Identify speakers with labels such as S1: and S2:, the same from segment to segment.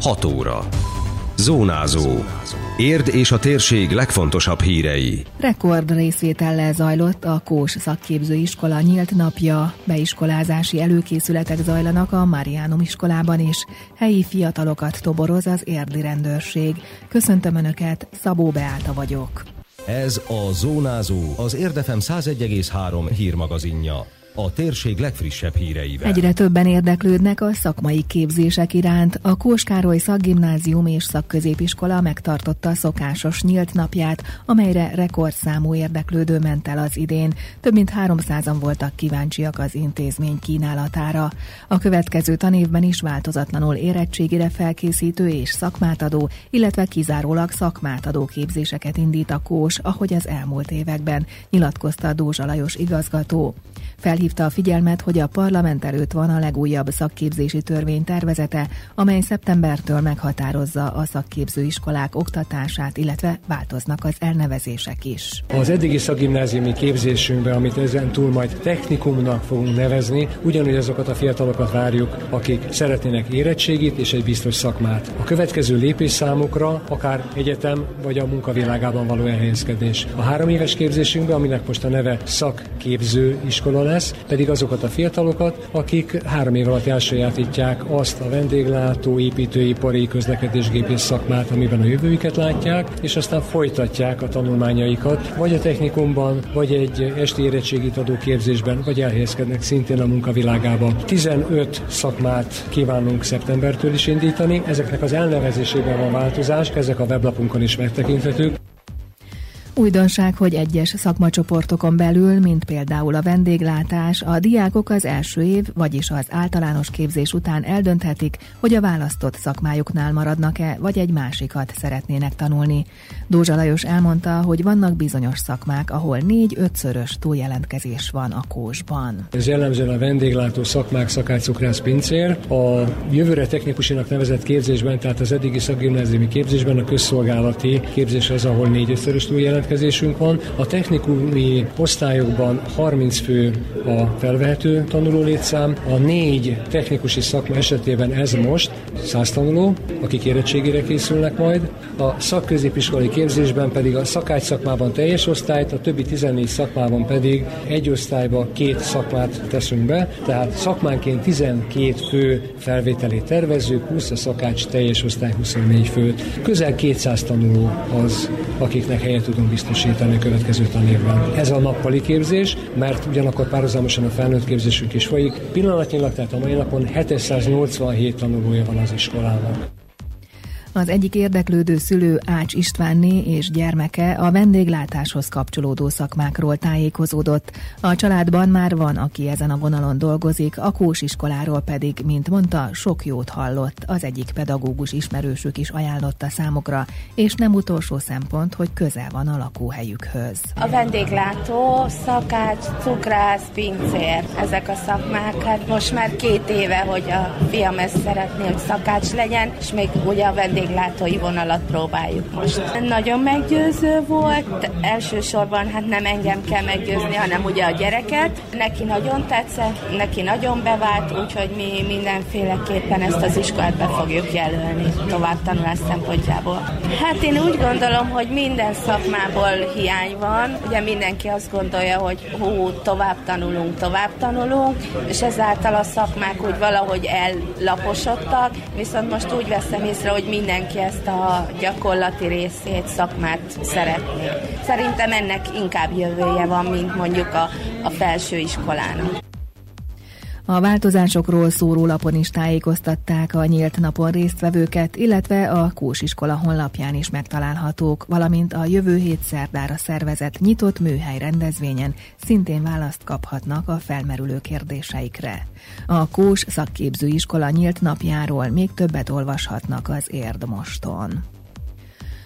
S1: 6 óra. Zónázó. Érd és a térség legfontosabb hírei.
S2: Rekord részvétellel zajlott a Kós szakképzőiskola nyílt napja. Beiskolázási előkészületek zajlanak a Mariánum iskolában is. Helyi fiatalokat toboroz az érdli rendőrség. Köszöntöm Önöket, Szabó Beáta vagyok.
S1: Ez a Zónázó, az Érdefem 101,3 hírmagazinja a térség legfrissebb híreivel.
S2: Egyre többen érdeklődnek a szakmai képzések iránt. A Kóskároly Szakgimnázium és Szakközépiskola megtartotta szokásos nyílt napját, amelyre rekordszámú érdeklődő ment el az idén. Több mint 300-an voltak kíváncsiak az intézmény kínálatára. A következő tanévben is változatlanul érettségire felkészítő és szakmát adó, illetve kizárólag szakmát adó képzéseket indít a Kós, ahogy az elmúlt években, nyilatkozta Dózsa Lajos igazgató. Felhívta a figyelmet, hogy a parlament előtt van a legújabb szakképzési törvény tervezete, amely szeptembertől meghatározza a szakképzőiskolák oktatását, illetve változnak az elnevezések is.
S3: Az eddigi szakgimnáziumi képzésünkben, amit ezen túl majd technikumnak fogunk nevezni, ugyanúgy azokat a fiatalokat várjuk, akik szeretnének érettségit és egy biztos szakmát. A következő lépés számukra akár egyetem vagy a munkavilágában való elhelyezkedés. A három éves képzésünkben, aminek most a neve szakképző iskola lesz, pedig azokat a fiatalokat, akik három év alatt elsajátítják azt a vendéglátó, építőipari, közlekedésgépész szakmát, amiben a jövőjüket látják, és aztán folytatják a tanulmányaikat, vagy a technikumban, vagy egy esti érettségit adó képzésben, vagy elhelyezkednek szintén a munkavilágába. 15 szakmát kívánunk szeptembertől is indítani, ezeknek az elnevezésében van változás, ezek a weblapunkon is megtekinthetők.
S2: Újdonság, hogy egyes szakmacsoportokon belül, mint például a vendéglátás, a diákok az első év, vagyis az általános képzés után eldönthetik, hogy a választott szakmájuknál maradnak-e, vagy egy másikat szeretnének tanulni. Dózsa Lajos elmondta, hogy vannak bizonyos szakmák, ahol négy-ötszörös túljelentkezés van a kósban.
S3: Ez jellemzően a vendéglátó szakmák, szakácscukrász, pincér. A jövőre technikusinak nevezett képzésben, tehát az eddigi szakgimnáziumi képzésben a közszolgálati képzés az, ahol négy-ötszörös túljelentkezés jelentkezésünk van. A technikumi osztályokban 30 fő a felvehető tanuló létszám. A négy technikusi szakma esetében ez most 100 tanuló, akik érettségére készülnek majd. A szakközépiskolai képzésben pedig a szakács szakmában teljes osztályt, a többi 14 szakmában pedig egy osztályba két szakmát teszünk be, tehát szakmánként 12 fő felvételét tervezők, 20 a szakács teljes osztály 24 főt. Közel 200 tanuló az, akiknek helyet tudunk biztosítani a következő tanévben. Ez a nappali képzés, mert ugyanakkor párhuzamosan a felnőtt képzésünk is folyik. Pillanatnyilag, tehát a mai napon 787 tanulója van az iskolának.
S2: Az egyik érdeklődő szülő Ács Istvánné és gyermeke a vendéglátáshoz kapcsolódó szakmákról tájékozódott. A családban már van, aki ezen a vonalon dolgozik, a kósiskoláról pedig, mint mondta, sok jót hallott. Az egyik pedagógus ismerősük is ajánlotta számukra, és nem utolsó szempont, hogy közel van a lakóhelyükhöz.
S4: A vendéglátó, szakács, cukrász, pincér, ezek a szakmák. Hát most már két éve, hogy a fiam ezt szeretné, hogy szakács legyen, és még ugye a vendég vendéglátói vonalat próbáljuk most. Nagyon meggyőző volt, elsősorban hát nem engem kell meggyőzni, hanem ugye a gyereket. Neki nagyon tetszett, neki nagyon bevált, úgyhogy mi mindenféleképpen ezt az iskolát be fogjuk jelölni tovább tanulás szempontjából. Hát én úgy gondolom, hogy minden szakmából hiány van. Ugye mindenki azt gondolja, hogy hú, tovább tanulunk, tovább tanulunk, és ezáltal a szakmák úgy valahogy ellaposodtak, viszont most úgy veszem észre, hogy minden mindenki ezt a gyakorlati részét, szakmát szeretné. Szerintem ennek inkább jövője van, mint mondjuk a, a felső iskolának.
S2: A változásokról szóró lapon is tájékoztatták a nyílt napon résztvevőket, illetve a Kósiskola honlapján is megtalálhatók, valamint a jövő hét szerdára szervezett nyitott műhely rendezvényen szintén választ kaphatnak a felmerülő kérdéseikre. A Kós szakképzőiskola nyílt napjáról még többet olvashatnak az Érdmoston.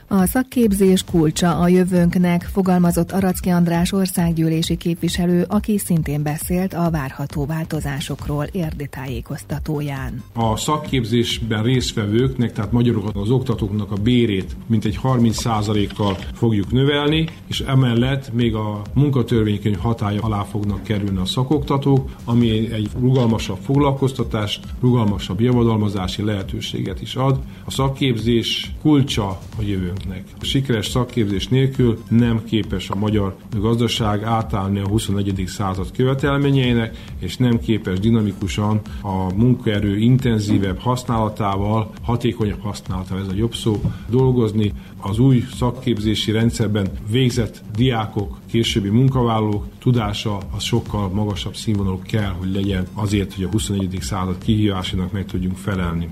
S2: A szakképzés kulcsa a jövőnknek, fogalmazott Aracki András országgyűlési képviselő, aki szintén beszélt a várható változásokról érdi tájékoztatóján.
S5: A szakképzésben résztvevőknek, tehát magyarul az oktatóknak a bérét mintegy 30%-kal fogjuk növelni, és emellett még a munkatörvénykönyv hatája alá fognak kerülni a szakoktatók, ami egy rugalmasabb foglalkoztatást, rugalmasabb javadalmazási lehetőséget is ad. A szakképzés kulcsa a jövőnk embereknek. A sikeres szakképzés nélkül nem képes a magyar gazdaság átállni a 21. század követelményeinek, és nem képes dinamikusan a munkaerő intenzívebb használatával, hatékonyabb használatával, ez a jobb szó, dolgozni. Az új szakképzési rendszerben végzett diákok, későbbi munkavállalók tudása az sokkal magasabb színvonalú kell, hogy legyen azért, hogy a 21. század kihívásának meg tudjunk felelni.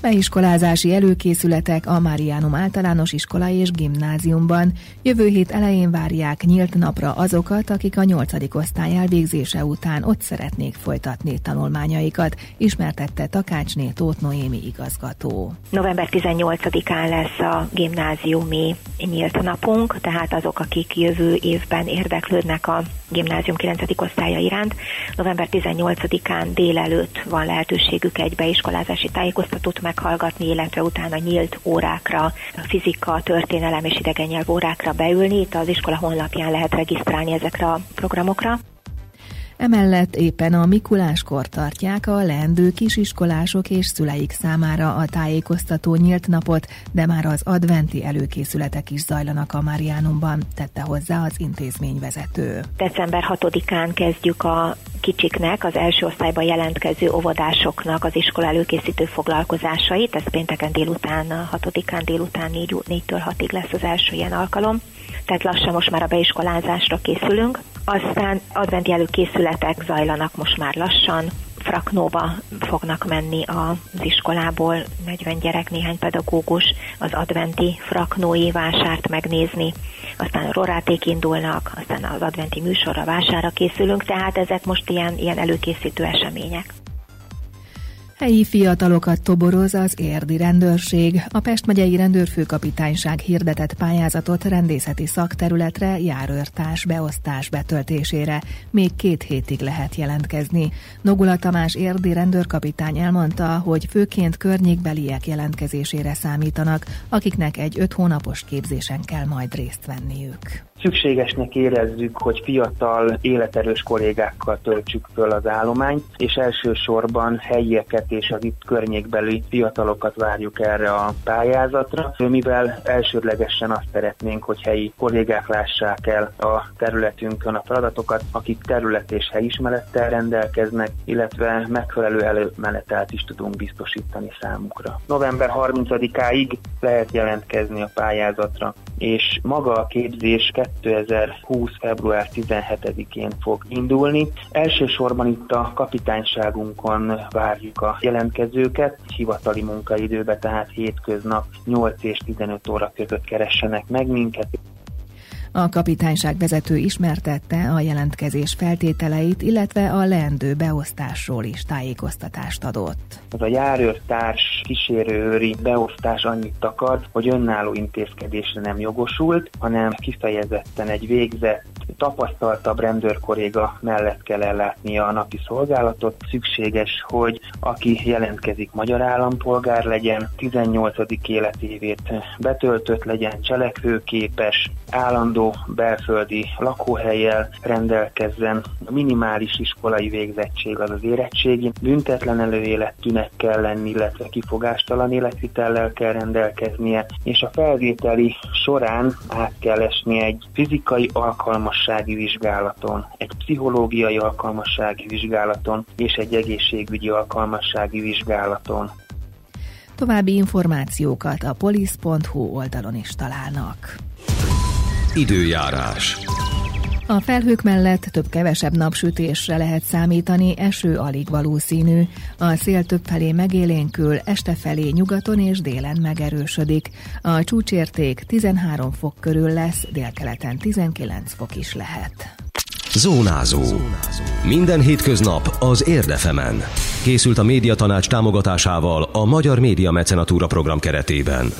S2: Beiskolázási előkészületek a Máriánum általános iskola és gimnáziumban. Jövő hét elején várják nyílt napra azokat, akik a nyolcadik osztály elvégzése után ott szeretnék folytatni tanulmányaikat, ismertette Takácsné Tóth Noémi igazgató.
S6: November 18-án lesz a gimnáziumi nyílt napunk, tehát azok, akik jövő évben érdeklődnek a gimnázium 9. osztálya iránt, november 18-án délelőtt van lehetőségük egy beiskolázási tájékoztatót meghallgatni, illetve utána nyílt órákra, fizika, történelem és idegen nyelv órákra beülni. Itt az iskola honlapján lehet regisztrálni ezekre a programokra.
S2: Emellett éppen a Mikuláskor tartják a leendő kisiskolások és szüleik számára a tájékoztató nyílt napot, de már az adventi előkészületek is zajlanak a Mariánumban, tette hozzá az intézményvezető.
S6: December 6-án kezdjük a kicsiknek, az első osztályban jelentkező óvodásoknak az iskola előkészítő foglalkozásait. Ez pénteken délután, 6-án délután 4, 4-től 6-ig lesz az első ilyen alkalom. Tehát lassan most már a beiskolázásra készülünk. Aztán adventi előkészületek zajlanak most már lassan. Fraknóba fognak menni az iskolából 40 gyerek, néhány pedagógus az adventi fraknói vásárt megnézni, aztán a roráték indulnak, aztán az adventi műsorra vására készülünk, tehát ezek most ilyen, ilyen előkészítő események.
S2: Helyi fiatalokat toboroz az érdi rendőrség. A Pest megyei rendőrfőkapitányság hirdetett pályázatot rendészeti szakterületre járőrtás beosztás betöltésére. Még két hétig lehet jelentkezni. Nogula Tamás érdi rendőrkapitány elmondta, hogy főként környékbeliek jelentkezésére számítanak, akiknek egy öt hónapos képzésen kell majd részt venniük.
S7: Szükségesnek érezzük, hogy fiatal, életerős kollégákkal töltsük föl az állományt, és elsősorban helyieket és az itt környékbeli fiatalokat várjuk erre a pályázatra, mivel elsődlegesen azt szeretnénk, hogy helyi kollégák lássák el a területünkön a feladatokat, akik terület és helyismerettel rendelkeznek, illetve megfelelő előmenetelt is tudunk biztosítani számukra. November 30-áig lehet jelentkezni a pályázatra, és maga a képzés 2020. február 17-én fog indulni. Elsősorban itt a kapitányságunkon várjuk a jelentkezőket, hivatali munkaidőbe, tehát hétköznap 8 és 15 óra között keressenek meg minket.
S2: A kapitányság vezető ismertette a jelentkezés feltételeit, illetve a leendő beosztásról is tájékoztatást adott.
S7: Az a járőrtárs kísérőőri beosztás annyit akar, hogy önálló intézkedésre nem jogosult, hanem kifejezetten egy végzett tapasztaltabb rendőrkoréga mellett kell ellátnia a napi szolgálatot. Szükséges, hogy aki jelentkezik magyar állampolgár legyen, 18. életévét betöltött legyen, cselekvőképes, állandó belföldi lakóhelyel rendelkezzen, minimális iskolai végzettség az az érettségi, büntetlen előéletűnek kell lenni, illetve kifogástalan életvitellel kell rendelkeznie, és a felvételi során át kell esni egy fizikai alkalmassági vizsgálaton, egy pszichológiai alkalmassági vizsgálaton és egy egészségügyi alkalmassági vizsgálaton.
S2: További információkat a polisz.hu oldalon is találnak.
S1: Időjárás.
S2: A felhők mellett több-kevesebb napsütésre lehet számítani, eső alig valószínű. A szél többfelé megélénkül, este felé nyugaton és délen megerősödik. A csúcsérték 13 fok körül lesz, délkeleten 19 fok is lehet.
S1: Zónázó. Minden hétköznap az Érdefemen. Készült a médiatanács támogatásával a Magyar Média Mecenatúra program keretében.